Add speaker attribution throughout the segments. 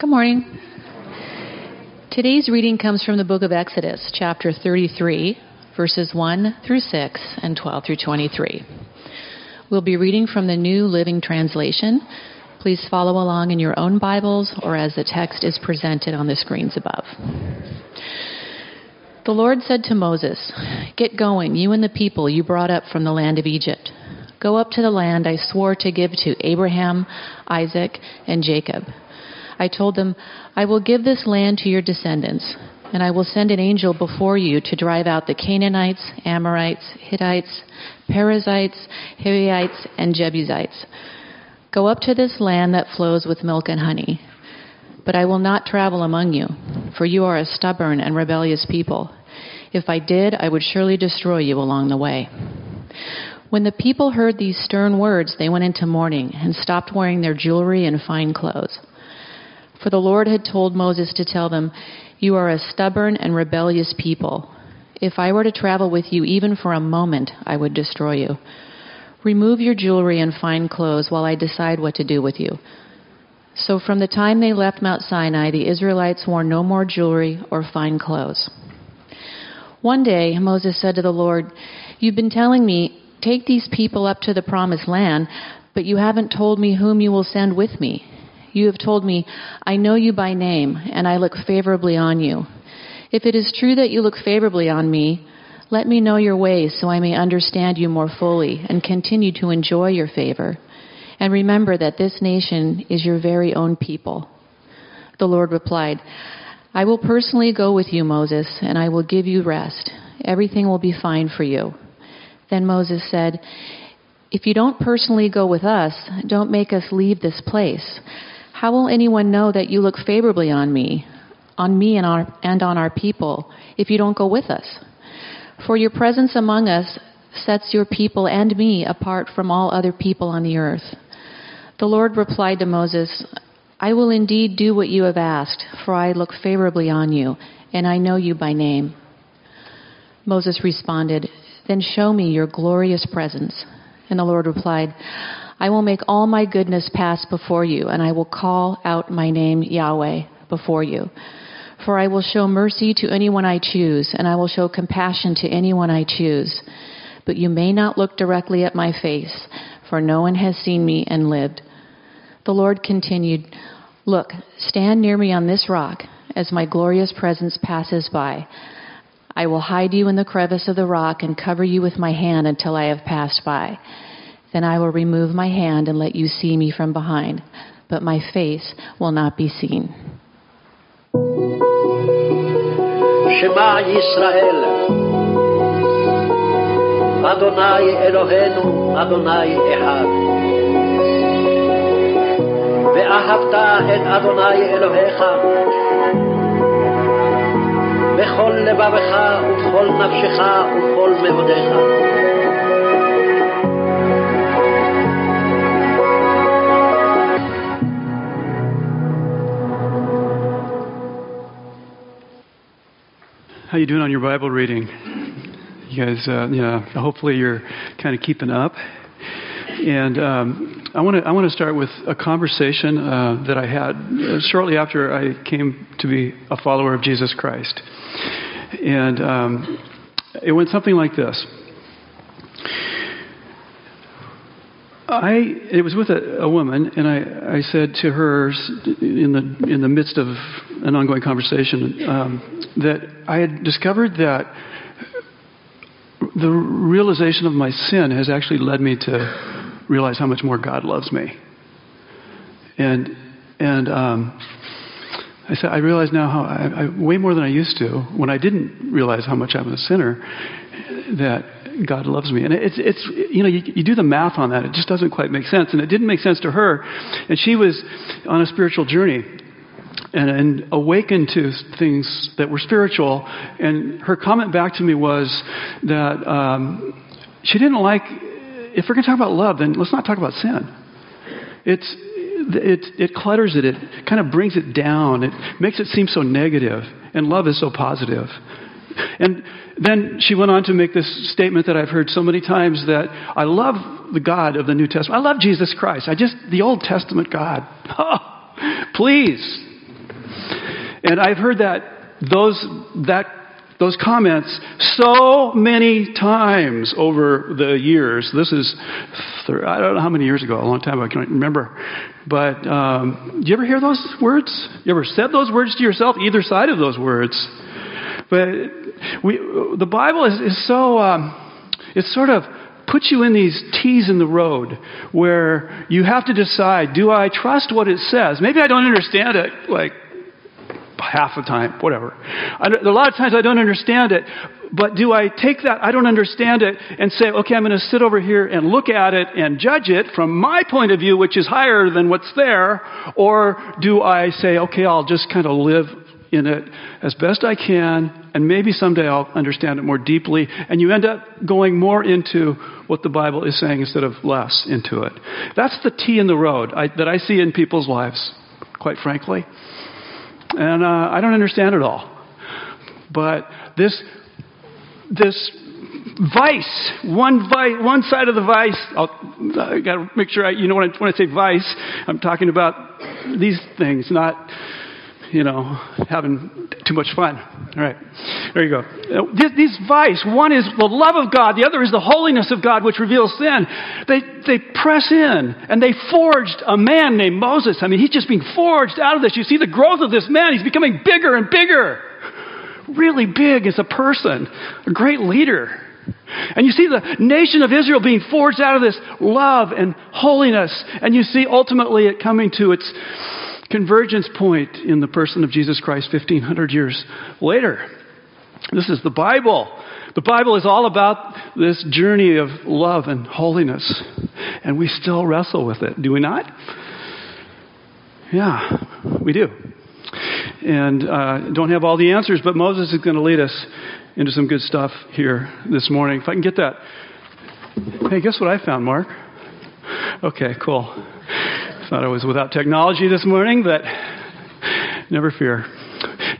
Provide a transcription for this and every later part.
Speaker 1: Good morning. Today's reading comes from the book of Exodus, chapter 33, verses 1 through 6 and 12 through 23. We'll be reading from the New Living Translation. Please follow along in your own Bibles or as the text is presented on the screens above. The Lord said to Moses, Get going, you and the people you brought up from the land of Egypt. Go up to the land I swore to give to Abraham, Isaac, and Jacob. I told them, I will give this land to your descendants, and I will send an angel before you to drive out the Canaanites, Amorites, Hittites, Perizzites, Hivites, and Jebusites. Go up to this land that flows with milk and honey. But I will not travel among you, for you are a stubborn and rebellious people. If I did, I would surely destroy you along the way. When the people heard these stern words, they went into mourning and stopped wearing their jewelry and fine clothes. For the Lord had told Moses to tell them, You are a stubborn and rebellious people. If I were to travel with you even for a moment, I would destroy you. Remove your jewelry and fine clothes while I decide what to do with you. So from the time they left Mount Sinai, the Israelites wore no more jewelry or fine clothes. One day, Moses said to the Lord, You've been telling me, take these people up to the promised land, but you haven't told me whom you will send with me. You have told me, I know you by name, and I look favorably on you. If it is true that you look favorably on me, let me know your ways so I may understand you more fully and continue to enjoy your favor. And remember that this nation is your very own people. The Lord replied, I will personally go with you, Moses, and I will give you rest. Everything will be fine for you. Then Moses said, If you don't personally go with us, don't make us leave this place. How will anyone know that you look favorably on me, on me and, our, and on our people, if you don't go with us? For your presence among us sets your people and me apart from all other people on the earth. The Lord replied to Moses, I will indeed do what you have asked, for I look favorably on you, and I know you by name. Moses responded, Then show me your glorious presence. And the Lord replied, I will make all my goodness pass before you, and I will call out my name Yahweh before you. For I will show mercy to anyone I choose, and I will show compassion to anyone I choose. But you may not look directly at my face, for no one has seen me and lived. The Lord continued, Look, stand near me on this rock as my glorious presence passes by. I will hide you in the crevice of the rock and cover you with my hand until I have passed by. Then I will remove my hand and let you see me from behind, but my face will not be seen.
Speaker 2: שמע ישראל, אדוני אלוהינו, אדוני אחד. ואהבת את אדוני אלוהיך בכל לבבך ובכל נפשך ובכל מאודיך.
Speaker 3: How you doing on your Bible reading? You guys, uh, yeah. Hopefully you're kind of keeping up. And um, I want to I want to start with a conversation uh, that I had uh, shortly after I came to be a follower of Jesus Christ, and um, it went something like this. I it was with a, a woman, and I, I said to her in the in the midst of an ongoing conversation um, that I had discovered that the realization of my sin has actually led me to realize how much more God loves me. And and um, I said I realize now how I, I, way more than I used to when I didn't realize how much I'm a sinner. That God loves me. And it's, it's you know, you, you, do the math on that. It just doesn't quite make sense. And it didn't make sense to her. And she was on a spiritual journey and, and awakened to things that were spiritual. And her comment back to me was that um, she didn't like, if we're going to talk about love, then let's not talk about sin. It's, it, it clutters it, it kind of brings it down, it makes it seem so negative, and love is so positive. And then she went on to make this statement that I've heard so many times that I love the God of the New Testament. I love Jesus Christ. I just, the Old Testament God. Oh, please, And I've heard that those that those comments so many times over the years. This is I don't know how many years ago, a long time ago, I can't remember. But um, do you ever hear those words? You ever said those words to yourself? Either side of those words. But we, the Bible is, is so um, sort of puts you in these T's in the road where you have to decide: Do I trust what it says? Maybe I don't understand it, like half the time, whatever. I, a lot of times I don't understand it, but do I take that, I don't understand it, and say, okay, I'm going to sit over here and look at it and judge it from my point of view, which is higher than what's there, or do I say, okay, I'll just kind of live in it as best I can, and maybe someday I'll understand it more deeply, and you end up going more into what the Bible is saying instead of less into it. That's the T in the road I, that I see in people's lives, quite frankly. And uh, I don't understand it all. But this, this vice, one, vice, one side of the vice, I'll, I got to make sure I, you know when I, when I say vice, I'm talking about these things, not you know, having too much fun. All right, there you go. Uh, these vice, one is the love of God, the other is the holiness of God, which reveals sin. They, they press in and they forged a man named Moses. I mean, he's just being forged out of this. You see the growth of this man, he's becoming bigger and bigger. Really big as a person, a great leader. And you see the nation of Israel being forged out of this love and holiness, and you see ultimately it coming to its convergence point in the person of Jesus Christ 1500 years later. This is the Bible. The Bible is all about this journey of love and holiness, and we still wrestle with it, do we not? Yeah, we do. And uh, don't have all the answers, but Moses is going to lead us into some good stuff here this morning. If I can get that. Hey, guess what I found, Mark? Okay, cool. Thought I was without technology this morning, but never fear.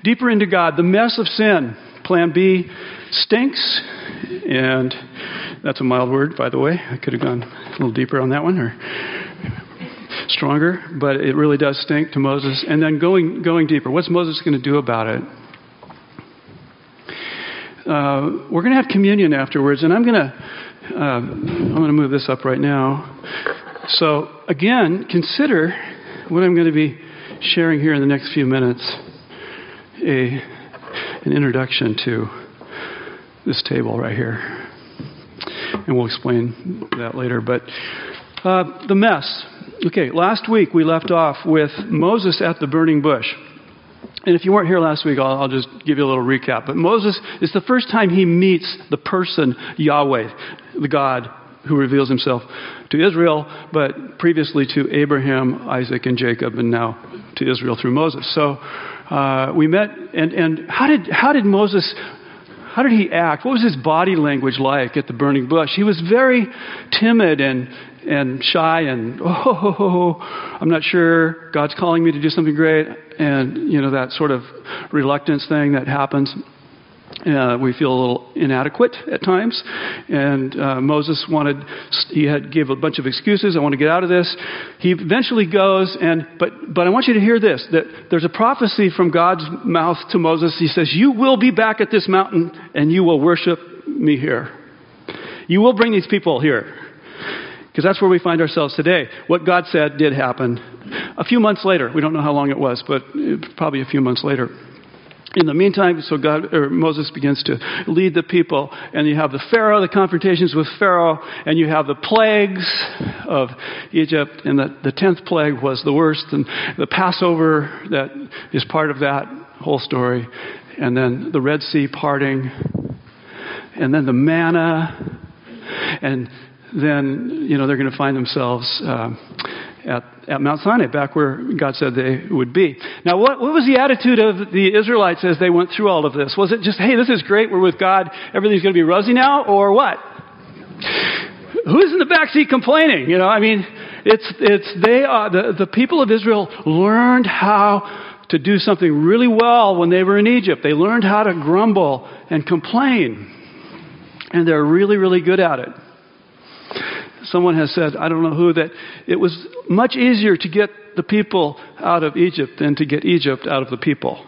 Speaker 3: Deeper into God, the mess of sin. Plan B stinks, and that's a mild word, by the way. I could have gone a little deeper on that one, or stronger, but it really does stink to Moses. And then going going deeper, what's Moses going to do about it? Uh, we're going to have communion afterwards, and I'm going to uh, I'm going to move this up right now. So, again, consider what I'm going to be sharing here in the next few minutes a, an introduction to this table right here. And we'll explain that later. But uh, the mess. Okay, last week we left off with Moses at the burning bush. And if you weren't here last week, I'll, I'll, just give you a little recap. But Moses is the first time he meets the person Yahweh, the God who reveals himself to Israel, but previously to Abraham, Isaac, and Jacob, and now to Israel through Moses. So uh, we met, and, and how, did, how did Moses, how did he act? What was his body language like at the burning bush? He was very timid and, and shy and, oh, I'm not sure, God's calling me to do something great, and, you know, that sort of reluctance thing that happens. Uh, we feel a little inadequate at times. And uh, Moses wanted, he had gave a bunch of excuses. I want to get out of this. He eventually goes, and but but I want you to hear this: that there's a prophecy from God's mouth to Moses. He says, "You will be back at this mountain, and you will worship me here. You will bring these people here." Because that's where we find ourselves today. What God said did happen. A few months later, we don't know how long it was, but probably a few months later. In the meantime, so God or Moses begins to lead the people, and you have the Pharaoh, the confrontations with Pharaoh, and you have the plagues of Egypt, and the, the tenth plague was the worst, and the Passover that is part of that whole story, and then the Red Sea parting, and then the manna, and then you know they're going to find themselves. Uh, at, at Mount Sinai, back where God said they would be. Now, what, what was the attitude of the Israelites as they went through all of this? Was it just, hey, this is great, we're with God, everything's going to be rosy now, or what? Who's in the back seat complaining? You know, I mean, it's, it's, they are, the, the people of Israel learned how to do something really well when they were in Egypt. They learned how to grumble and complain. And they're really, really good at it. Someone has said, I don't know who, that it was much easier to get the people out of Egypt than to get Egypt out of the people.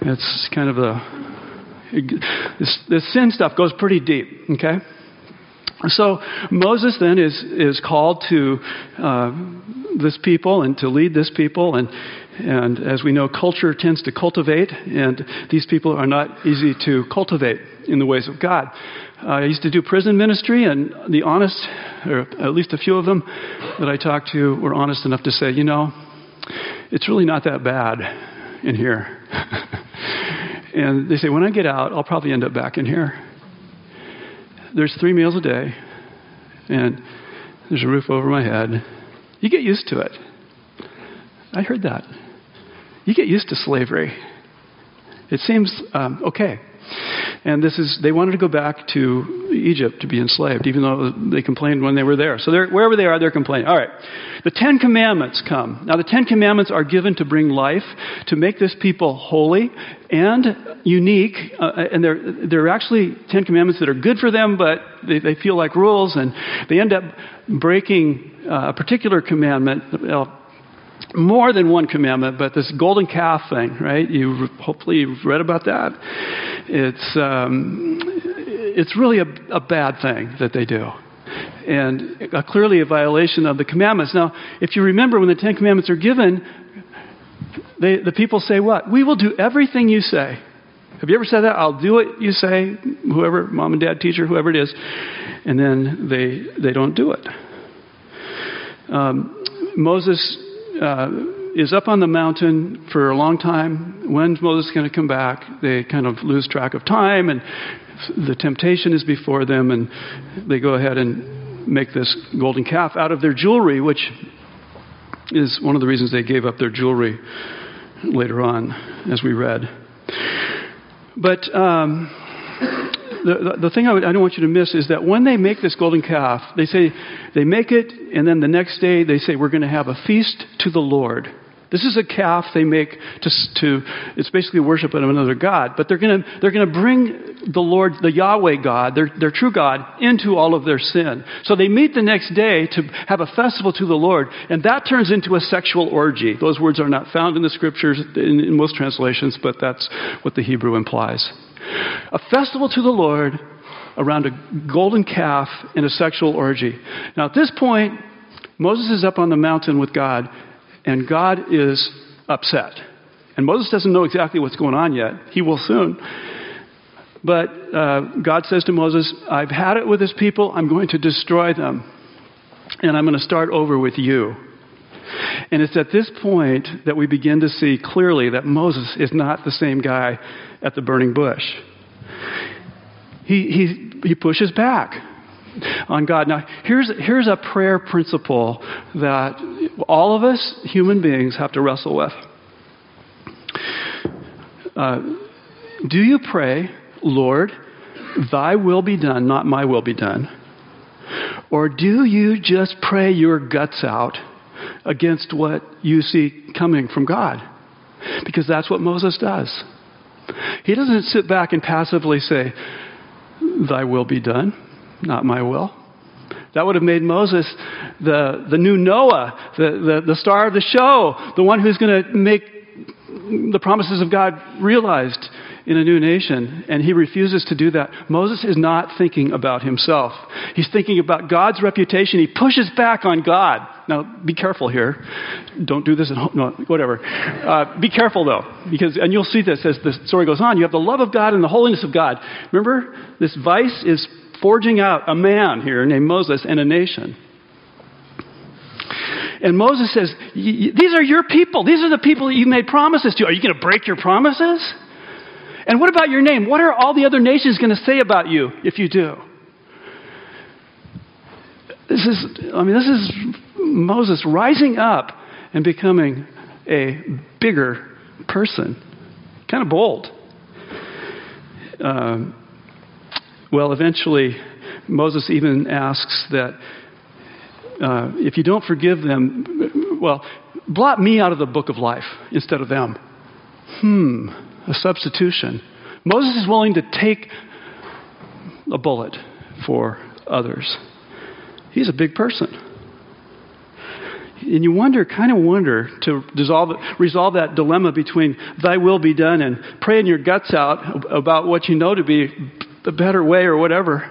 Speaker 3: It's kind of a. This, this sin stuff goes pretty deep, okay? So Moses then is, is called to uh, this people and to lead this people. And, and as we know, culture tends to cultivate, and these people are not easy to cultivate in the ways of God. Uh, I used to do prison ministry, and the honest, or at least a few of them that I talked to, were honest enough to say, you know, it's really not that bad in here. and they say, when I get out, I'll probably end up back in here there's three meals a day, and there's a roof over my head. You get used to it. I heard that. You get used to slavery. It seems um, okay. And this is, they wanted to go back to Egypt to be enslaved, even though they complained when they were there. So wherever they are, they're complaining. All right. The Ten Commandments come. Now, the Ten Commandments are given to bring life, to make this people holy and unique. Uh, and they're, they're actually Ten Commandments that are good for them, but they, they feel like rules, and they end up breaking uh, a particular commandment. Well, more than one commandment, but this golden calf thing, right? You hopefully you've read about that. It's um, it's really a, a bad thing that they do, and a, clearly a violation of the commandments. Now, if you remember, when the Ten Commandments are given, they, the people say, "What? We will do everything you say." Have you ever said that? I'll do what you say, whoever, mom and dad, teacher, whoever it is, and then they they don't do it. Um, Moses uh, is up on the mountain for a long time. When's Moses going to come back? They kind of lose track of time, and the temptation is before them, and they go ahead and make this golden calf out of their jewelry, which is one of the reasons they gave up their jewelry later on, as we read. But um, the, the, thing I, would, I, don't want you to miss is that when they make this golden calf, they say they make it, and then the next day they say, We're going to have a feast to the Lord. This is a calf they make to, to it's basically worship of another God, but they're going to, they're to bring the Lord, the Yahweh God, their, their true God, into all of their sin. So they meet the next day to have a festival to the Lord, and that turns into a sexual orgy. Those words are not found in the scriptures in, in most translations, but that's what the Hebrew implies. A festival to the Lord around a golden calf in a sexual orgy. Now, at this point, Moses is up on the mountain with God, and God is upset. And Moses doesn't know exactly what's going on yet. He will soon. But uh, God says to Moses, I've had it with this people. I'm going to destroy them. And I'm going to start over with you. And it's at this point that we begin to see clearly that Moses is not the same guy at the burning bush. He, he, he pushes back on God. Now, here's, here's a prayer principle that all of us human beings have to wrestle with. Uh, do you pray, Lord, thy will be done, not my will be done? Or do you just pray your guts out against what you see coming from God? Because that's what Moses does. He doesn't sit back and passively say, Thy will be done, not my will. That would have made Moses the, the new Noah, the, the, the star of the show, the one who's going to make the promises of God realized in a new nation, and he refuses to do that. Moses is not thinking about himself. He's thinking about God's reputation. He pushes back on God. Now, be careful here. Don't do this at home. No, whatever. Uh, be careful, though, because, and you'll see this as the story goes on. You have the love of God and the holiness of God. Remember, this vice is forging out a man here named Moses and a nation. And Moses says, These are your people. These are the people that you made promises to. Are you going to break your promises? And what about your name? What are all the other nations going to say about you if you do? This is, I mean, this is Moses rising up and becoming a bigger person. Kind of bold. Um, well, eventually, Moses even asks that uh, if you don't forgive them, well, blot me out of the book of life instead of them. Hmm a substitution. Moses is willing to take a bullet for others. He's a big person. And you wonder, kind of wonder, to dissolve, resolve that dilemma between thy will be done and praying your guts out about what you know to be a better way or whatever,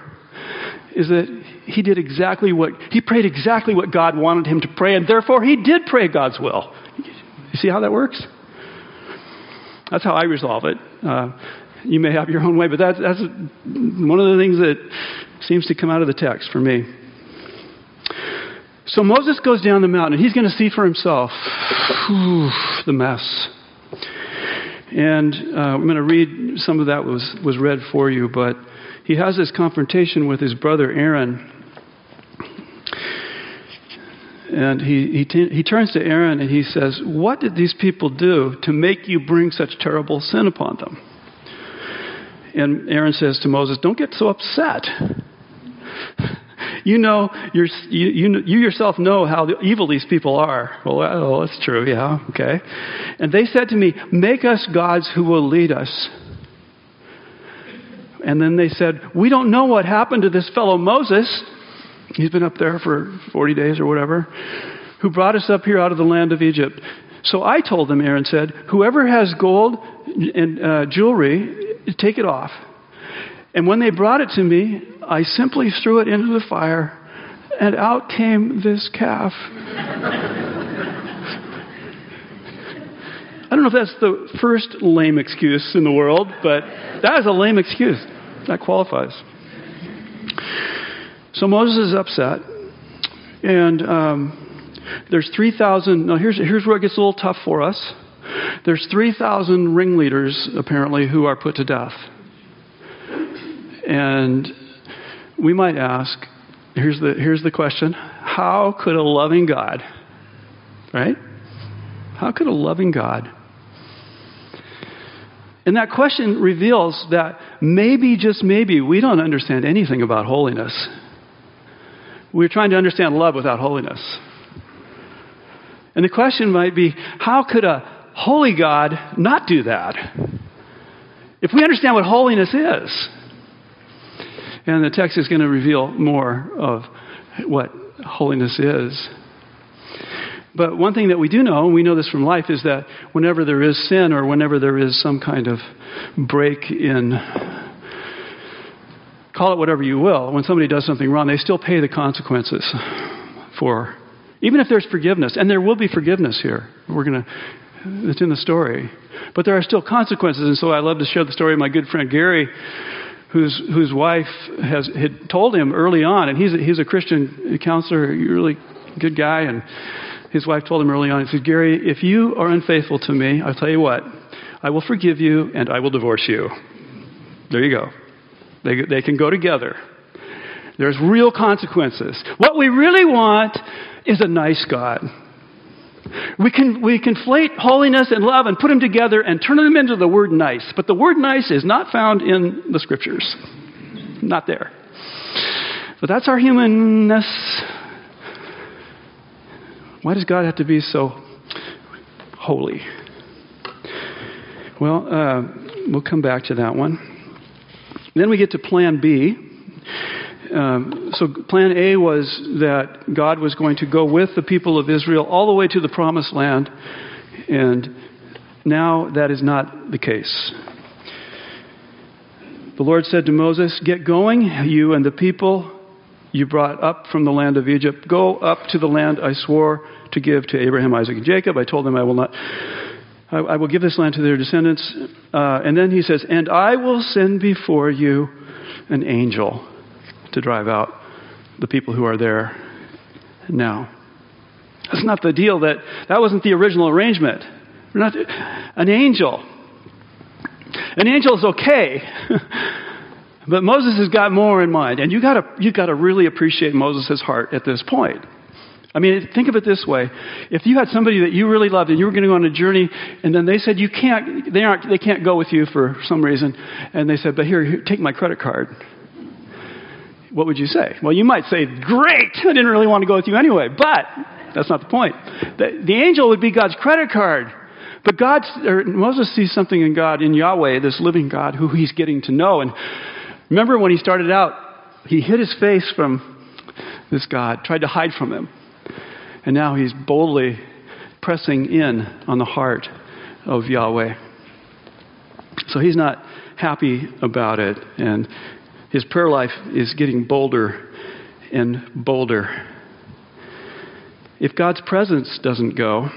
Speaker 3: is that he did exactly what, he prayed exactly what God wanted him to pray, and therefore he did pray God's will. You see how that works? That's how I resolve it. Uh, you may have your own way, but that's, that's one of the things that seems to come out of the text for me. So Moses goes down the mountain, and he's going to see for himself whew, the mess. And uh, I'm going to read some of that was, was read for you, but he has this confrontation with his brother Aaron. And he, he, t- he turns to Aaron and he says, What did these people do to make you bring such terrible sin upon them? And Aaron says to Moses, Don't get so upset. you know, you, you, you yourself know how evil these people are. Well, well, that's true, yeah, okay. And they said to me, Make us gods who will lead us. And then they said, We don't know what happened to this fellow Moses. He's been up there for 40 days or whatever, who brought us up here out of the land of Egypt. So I told them, Aaron said, Whoever has gold and uh, jewelry, take it off. And when they brought it to me, I simply threw it into the fire, and out came this calf. I don't know if that's the first lame excuse in the world, but that is a lame excuse. That qualifies. So Moses is upset, and um, there's 3,000. Now, here's, here's where it gets a little tough for us. There's 3,000 ringleaders, apparently, who are put to death. And we might ask here's the, here's the question How could a loving God, right? How could a loving God and that question reveals that maybe, just maybe, we don't understand anything about holiness. We're trying to understand love without holiness. And the question might be how could a holy God not do that? If we understand what holiness is, and the text is going to reveal more of what holiness is. But one thing that we do know, and we know this from life, is that whenever there is sin or whenever there is some kind of break in, call it whatever you will, when somebody does something wrong, they still pay the consequences for, even if there's forgiveness, and there will be forgiveness here. We're going to, it's in the story. But there are still consequences, and so I love to share the story of my good friend Gary whose whose wife has had told him early on, and he's a, he's a Christian counselor, really good guy, and his wife told him early on, he said, Gary, if you are unfaithful to me, I'll tell you what, I will forgive you and I will divorce you. There you go. They, they can go together. There's real consequences. What we really want is a nice God. We can we conflate holiness and love and put them together and turn them into the word nice. But the word nice is not found in the scriptures. Not there. But that's our humanness. Why does God have to be so holy? Well, uh, we'll come back to that one. Then we get to plan B. Um, so, plan A was that God was going to go with the people of Israel all the way to the promised land, and now that is not the case. The Lord said to Moses, Get going, you and the people you brought up from the land of Egypt. Go up to the land I swore to give to Abraham, Isaac, and Jacob. I told them I will not. I, I will give this land to their descendants. Uh, and then he says, And I will send before you an angel to drive out the people who are there now. That's not the deal. That that wasn't the original arrangement. Not, an angel. An angel is okay. But Moses has got more in mind, and you got you got to really appreciate Moses' heart at this point. I mean, think of it this way: if you had somebody that you really loved and you were going to go on a journey, and then they said you can't, they aren't, they can't go with you for some reason, and they said, "But here, here take my credit card." What would you say? Well, you might say, "Great! I didn't really want to go with you anyway." But that's not the point. The, the angel would be God's credit card. But God, Moses sees something in God, in Yahweh, this living God, who he's getting to know, and Remember when he started out, he hid his face from this God, tried to hide from him. And now he's boldly pressing in on the heart of Yahweh. So he's not happy about it. And his prayer life is getting bolder and bolder. If God's presence doesn't go,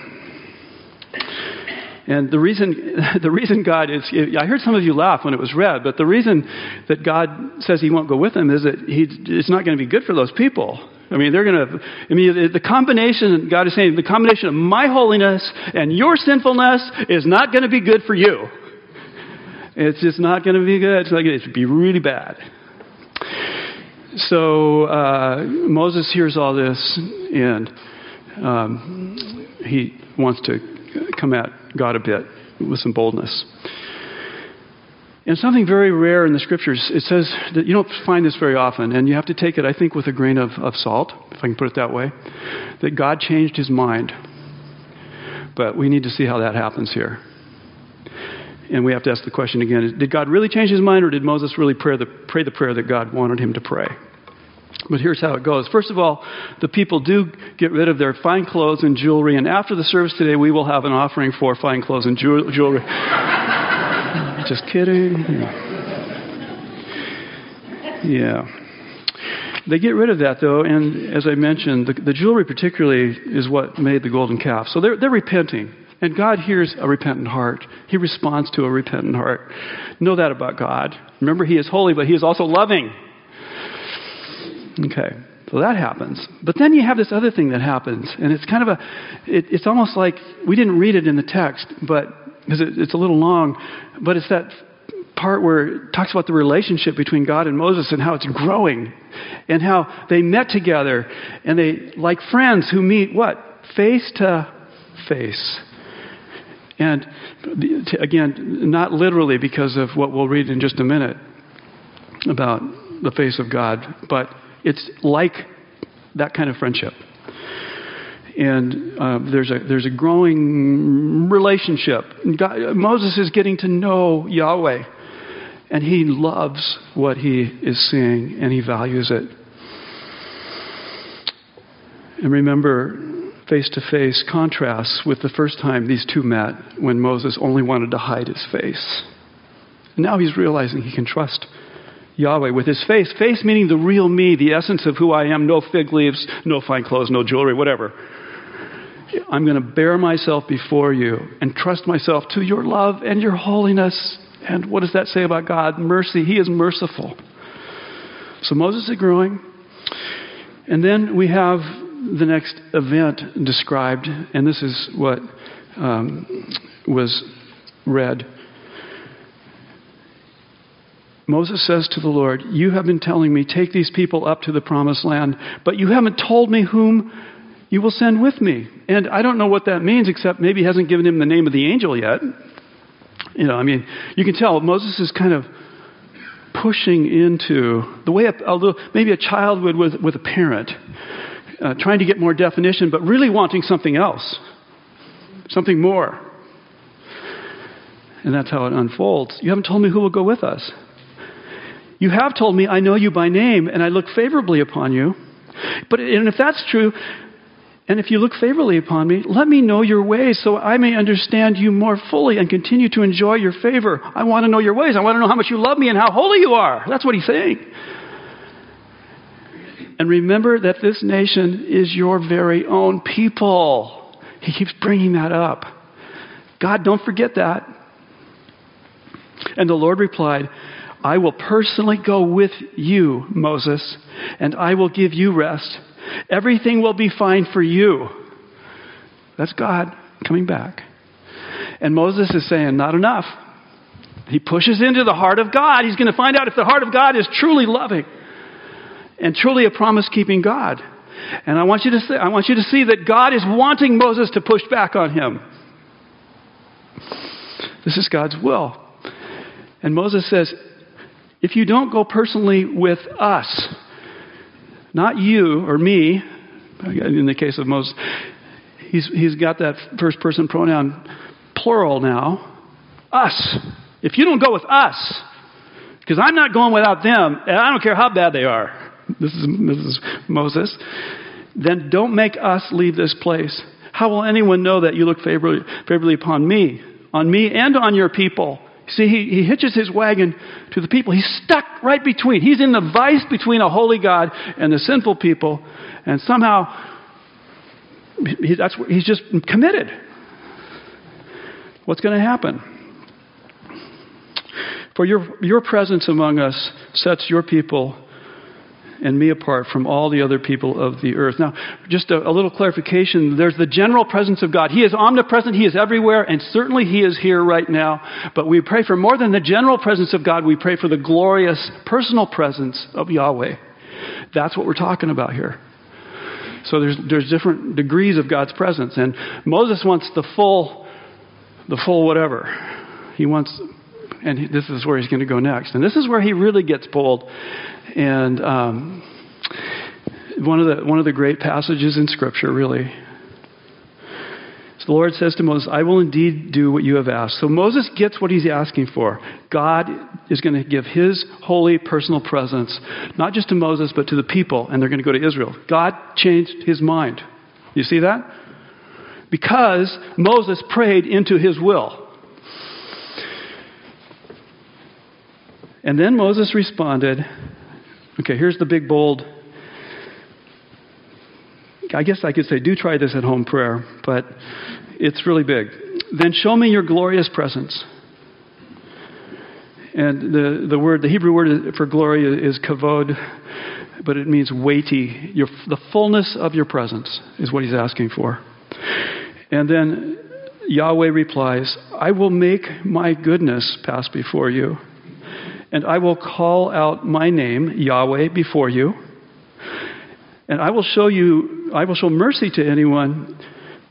Speaker 3: and the reason, the reason God is, I heard some of you laugh when it was read, but the reason that God says He won't go with them is that he, it's not going to be good for those people. I mean, they're going to, I mean, the combination, God is saying, the combination of my holiness and your sinfulness is not going to be good for you. It's just not going to be good. It's, like, it's be really bad. So uh, Moses hears all this, and um, he wants to come at God a bit with some boldness. And something very rare in the scriptures, it says that you don't find this very often, and you have to take it, I think, with a grain of, of salt, if I can put it that way, that God changed his mind. But we need to see how that happens here. And we have to ask the question again did God really change his mind, or did Moses really pray the, pray the prayer that God wanted him to pray? But here's how it goes. First of all, the people do get rid of their fine clothes and jewelry, and after the service today, we will have an offering for fine clothes and jewelry. Just kidding. Yeah. They get rid of that, though, and as I mentioned, the, the jewelry particularly is what made the golden calf. So they're, they're repenting. And God hears a repentant heart. He responds to a repentant heart. Know that about God. Remember, He is holy, but He is also loving. Okay, so that happens. But then you have this other thing that happens, and it's kind of a, it, it's almost like we didn't read it in the text, but because it, it's a little long, but it's that part where it talks about the relationship between God and Moses and how it's growing, and how they met together, and they like friends who meet what face to face. And again, not literally because of what we'll read in just a minute about the face of God, but it's like that kind of friendship. And uh, there's, a, there's a growing relationship. God, Moses is getting to know Yahweh, and he loves what he is seeing, and he values it. And remember, face to face contrasts with the first time these two met when Moses only wanted to hide his face. Now he's realizing he can trust Yahweh with his face. Face meaning the real me, the essence of who I am. No fig leaves, no fine clothes, no jewelry, whatever. I'm going to bear myself before you and trust myself to your love and your holiness. And what does that say about God? Mercy. He is merciful. So Moses is growing. And then we have the next event described, and this is what um, was read Moses says to the Lord, You have been telling me, take these people up to the promised land, but you haven't told me whom you will send with me. And I don't know what that means, except maybe he hasn't given him the name of the angel yet. You know, I mean, you can tell Moses is kind of pushing into the way, a, although maybe a child would with, with a parent, uh, trying to get more definition, but really wanting something else, something more. And that's how it unfolds. You haven't told me who will go with us. You have told me, I know you by name, and I look favorably upon you. But and if that's true, and if you look favorably upon me, let me know your ways so I may understand you more fully and continue to enjoy your favor. I want to know your ways. I want to know how much you love me and how holy you are. That's what he's saying. And remember that this nation is your very own people. He keeps bringing that up. God, don't forget that. And the Lord replied, I will personally go with you, Moses, and I will give you rest. Everything will be fine for you. That's God coming back. And Moses is saying, Not enough. He pushes into the heart of God. He's going to find out if the heart of God is truly loving and truly a promise keeping God. And I want, you to say, I want you to see that God is wanting Moses to push back on him. This is God's will. And Moses says, if you don't go personally with us, not you or me, in the case of Moses, he's, he's got that first person pronoun plural now, us. If you don't go with us, because I'm not going without them, and I don't care how bad they are. This is, this is Moses. Then don't make us leave this place. How will anyone know that you look favorably, favorably upon me, on me and on your people? See, he, he hitches his wagon to the people. He's stuck right between. He's in the vice between a holy God and the sinful people. And somehow, he, that's, he's just committed. What's going to happen? For your, your presence among us sets your people and me apart from all the other people of the earth. Now, just a, a, little clarification. There's the general presence of God. He is omnipresent, He is everywhere, and certainly He is here right now. But we pray for more than the general presence of God, we pray for the glorious personal presence of Yahweh. That's what we're talking about here. So there's, there's different degrees of God's presence. And Moses wants the full, the full whatever. He wants and this is where he's going to go next. And this is where he really gets bold. And um, one of the one of the great passages in Scripture, really. So the Lord says to Moses, "I will indeed do what you have asked." So Moses gets what he's asking for. God is going to give His holy personal presence, not just to Moses, but to the people, and they're going to go to Israel. God changed His mind. You see that? Because Moses prayed into His will. And then Moses responded, okay, here's the big, bold. I guess I could say, do try this at home prayer, but it's really big. Then show me your glorious presence. And the, the word, the Hebrew word for glory is kavod, but it means weighty. Your, the fullness of your presence is what he's asking for. And then Yahweh replies, I will make my goodness pass before you and I will call out my name, Yahweh, before you. And I will show you, I will show mercy to anyone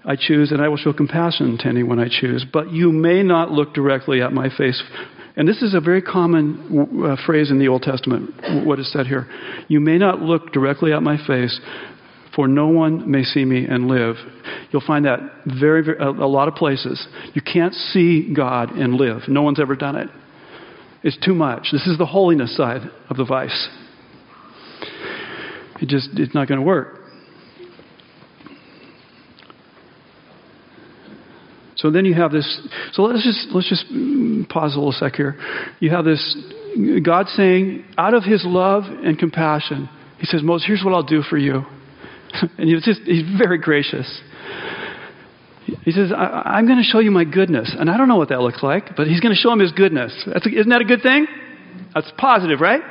Speaker 3: I choose, and I will show compassion to anyone I choose. But you may not look directly at my face. And this is a very common uh, phrase in the Old Testament, what is said here. You may not look directly at my face, for no one may see me and live. You'll find that very, very a, a lot of places. You can't see God and live. No one's ever done it is too much. This is the holiness side of the vice. It just it's not going to work. So then you have this. So let's just let's just pause a little sec here. You have this God saying, out of His love and compassion, He says, Moses, here's what I'll do for you, and he's just He's very gracious. He says, I, am going to show you my goodness. And I don't know what that looks like, but he's going to show him his goodness. That's, isn't that a good thing? That's positive, right?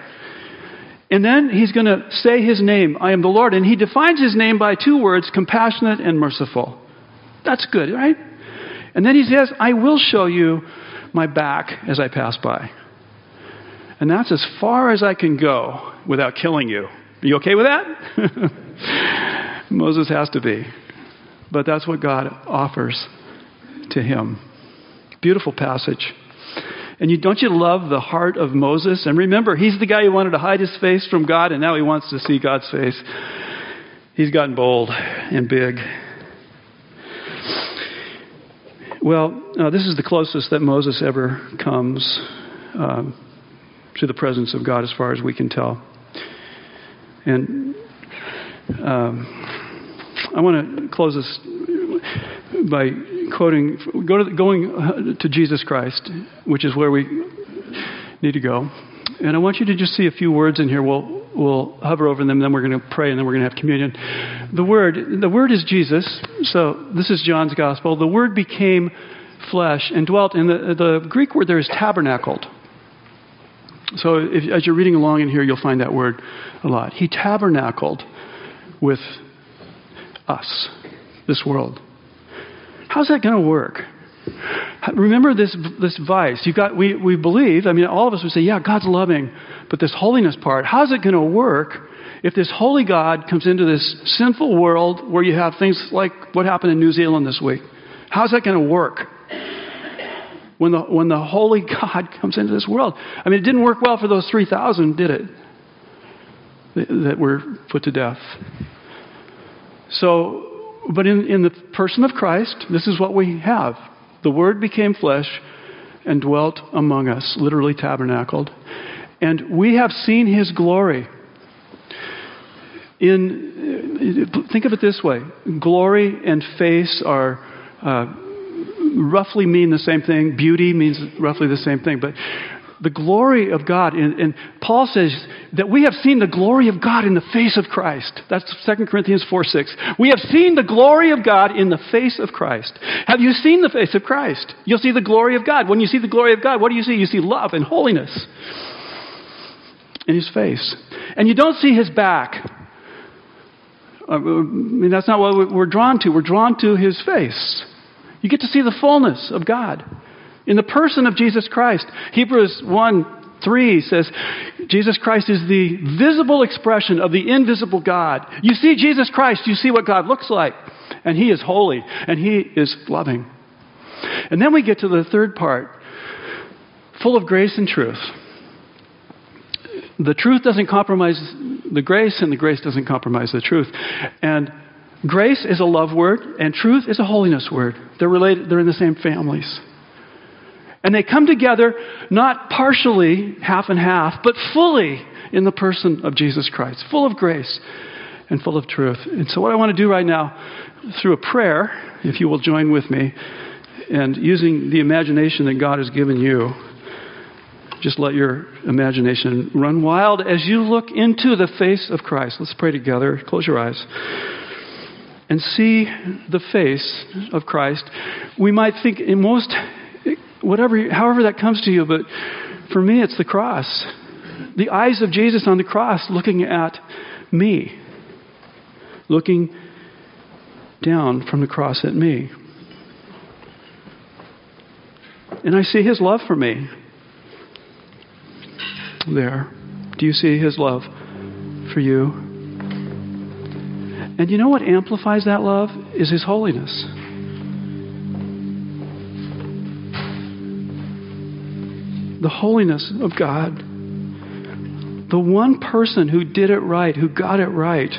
Speaker 3: And then he's going to say his name, I am the Lord. And he defines his name by two words compassionate and merciful. That's good, right? And then he says, I will show you my back as I pass by. And that's as far as I can go without killing you. Are you okay with that? Moses has to be. But that's what God offers to him. Beautiful passage. And you, don't you love the heart of Moses? And remember, he's the guy who wanted to hide his face from God, and now he wants to see God's face. He's gotten bold and big. Well, uh, this is the closest that Moses ever comes um, to the presence of God, as far as we can tell. And um, I want to close this by quoting, go to, going to Jesus Christ, which is where we need to go. And I want you to just see a few words in here. We'll, we'll hover over them, then we're going to pray, and then we're going to have communion. The word, the word is Jesus. So this is John's gospel. The word became flesh and dwelt. And the, the Greek word there is tabernacled. So if, as you're reading along in here, you'll find that word a lot. He tabernacled with us, this world. How's that going to work? Remember this, this vice. You've got, we, we believe, I mean, all of us would say, yeah, God's loving, but this holiness part, how's it going to work if this holy God comes into this sinful world where you have things like what happened in New Zealand this week? How's that going to work? When the, when the holy God comes into this world. I mean, it didn't work well for those 3,000, did it? That were put to death. So, but in, in the person of Christ, this is what we have. The Word became flesh and dwelt among us, literally tabernacled. And we have seen His glory. in think of it this way: glory and face are. Uh, roughly mean the same thing. Beauty means roughly the same thing. But the glory of God, and, and, Paul says that we have seen the glory of God in the face of Christ. That's 2 Corinthians 4 6. We have seen the glory of God in the face of Christ. Have you seen the face of Christ? You'll see the glory of God. When you see the glory of God, what do you see? You see love and holiness in his face. And you don't see his back. Uh, I mean, that's not what we're drawn to. We're drawn to his face. You get to see the fullness of God in the person of Jesus Christ. Hebrews 1 3 says, Jesus Christ is the visible expression of the invisible God. You see Jesus Christ, you see what God looks like. And He is holy, and He is loving. And then we get to the third part full of grace and truth. The truth doesn't compromise the grace, and the grace doesn't compromise the truth. And grace is a love word, and truth is a holiness word. They're related, they're in the same families. And they come together not partially, half and half, but fully in the person of Jesus Christ, full of grace and full of truth. And so, what I want to do right now, through a prayer, if you will join with me, and using the imagination that God has given you, just let your imagination run wild as you look into the face of Christ. Let's pray together. Close your eyes. And see the face of Christ. We might think in most whatever, however that comes to you, but for me, it's the cross. The eyes of Jesus on the cross looking at me, looking down from the cross at me. And I see his love for me. There. Do you see his love for you? And you know what amplifies that love? Is his holiness. The holiness of God. The one person who did it right, who got it right,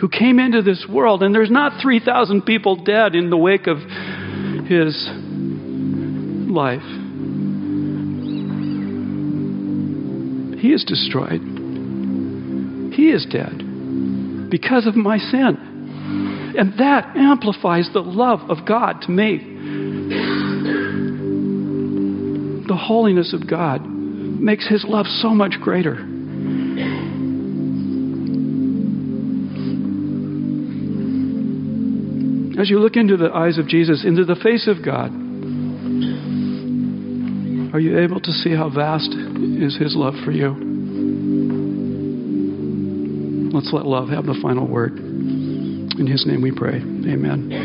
Speaker 3: who came into this world, and there's not 3,000 people dead in the wake of his life. He is destroyed. He is dead because of my sin. And that amplifies the love of God to me. Holiness of God makes his love so much greater. As you look into the eyes of Jesus, into the face of God, are you able to see how vast is his love for you? Let's let love have the final word. In his name we pray. Amen.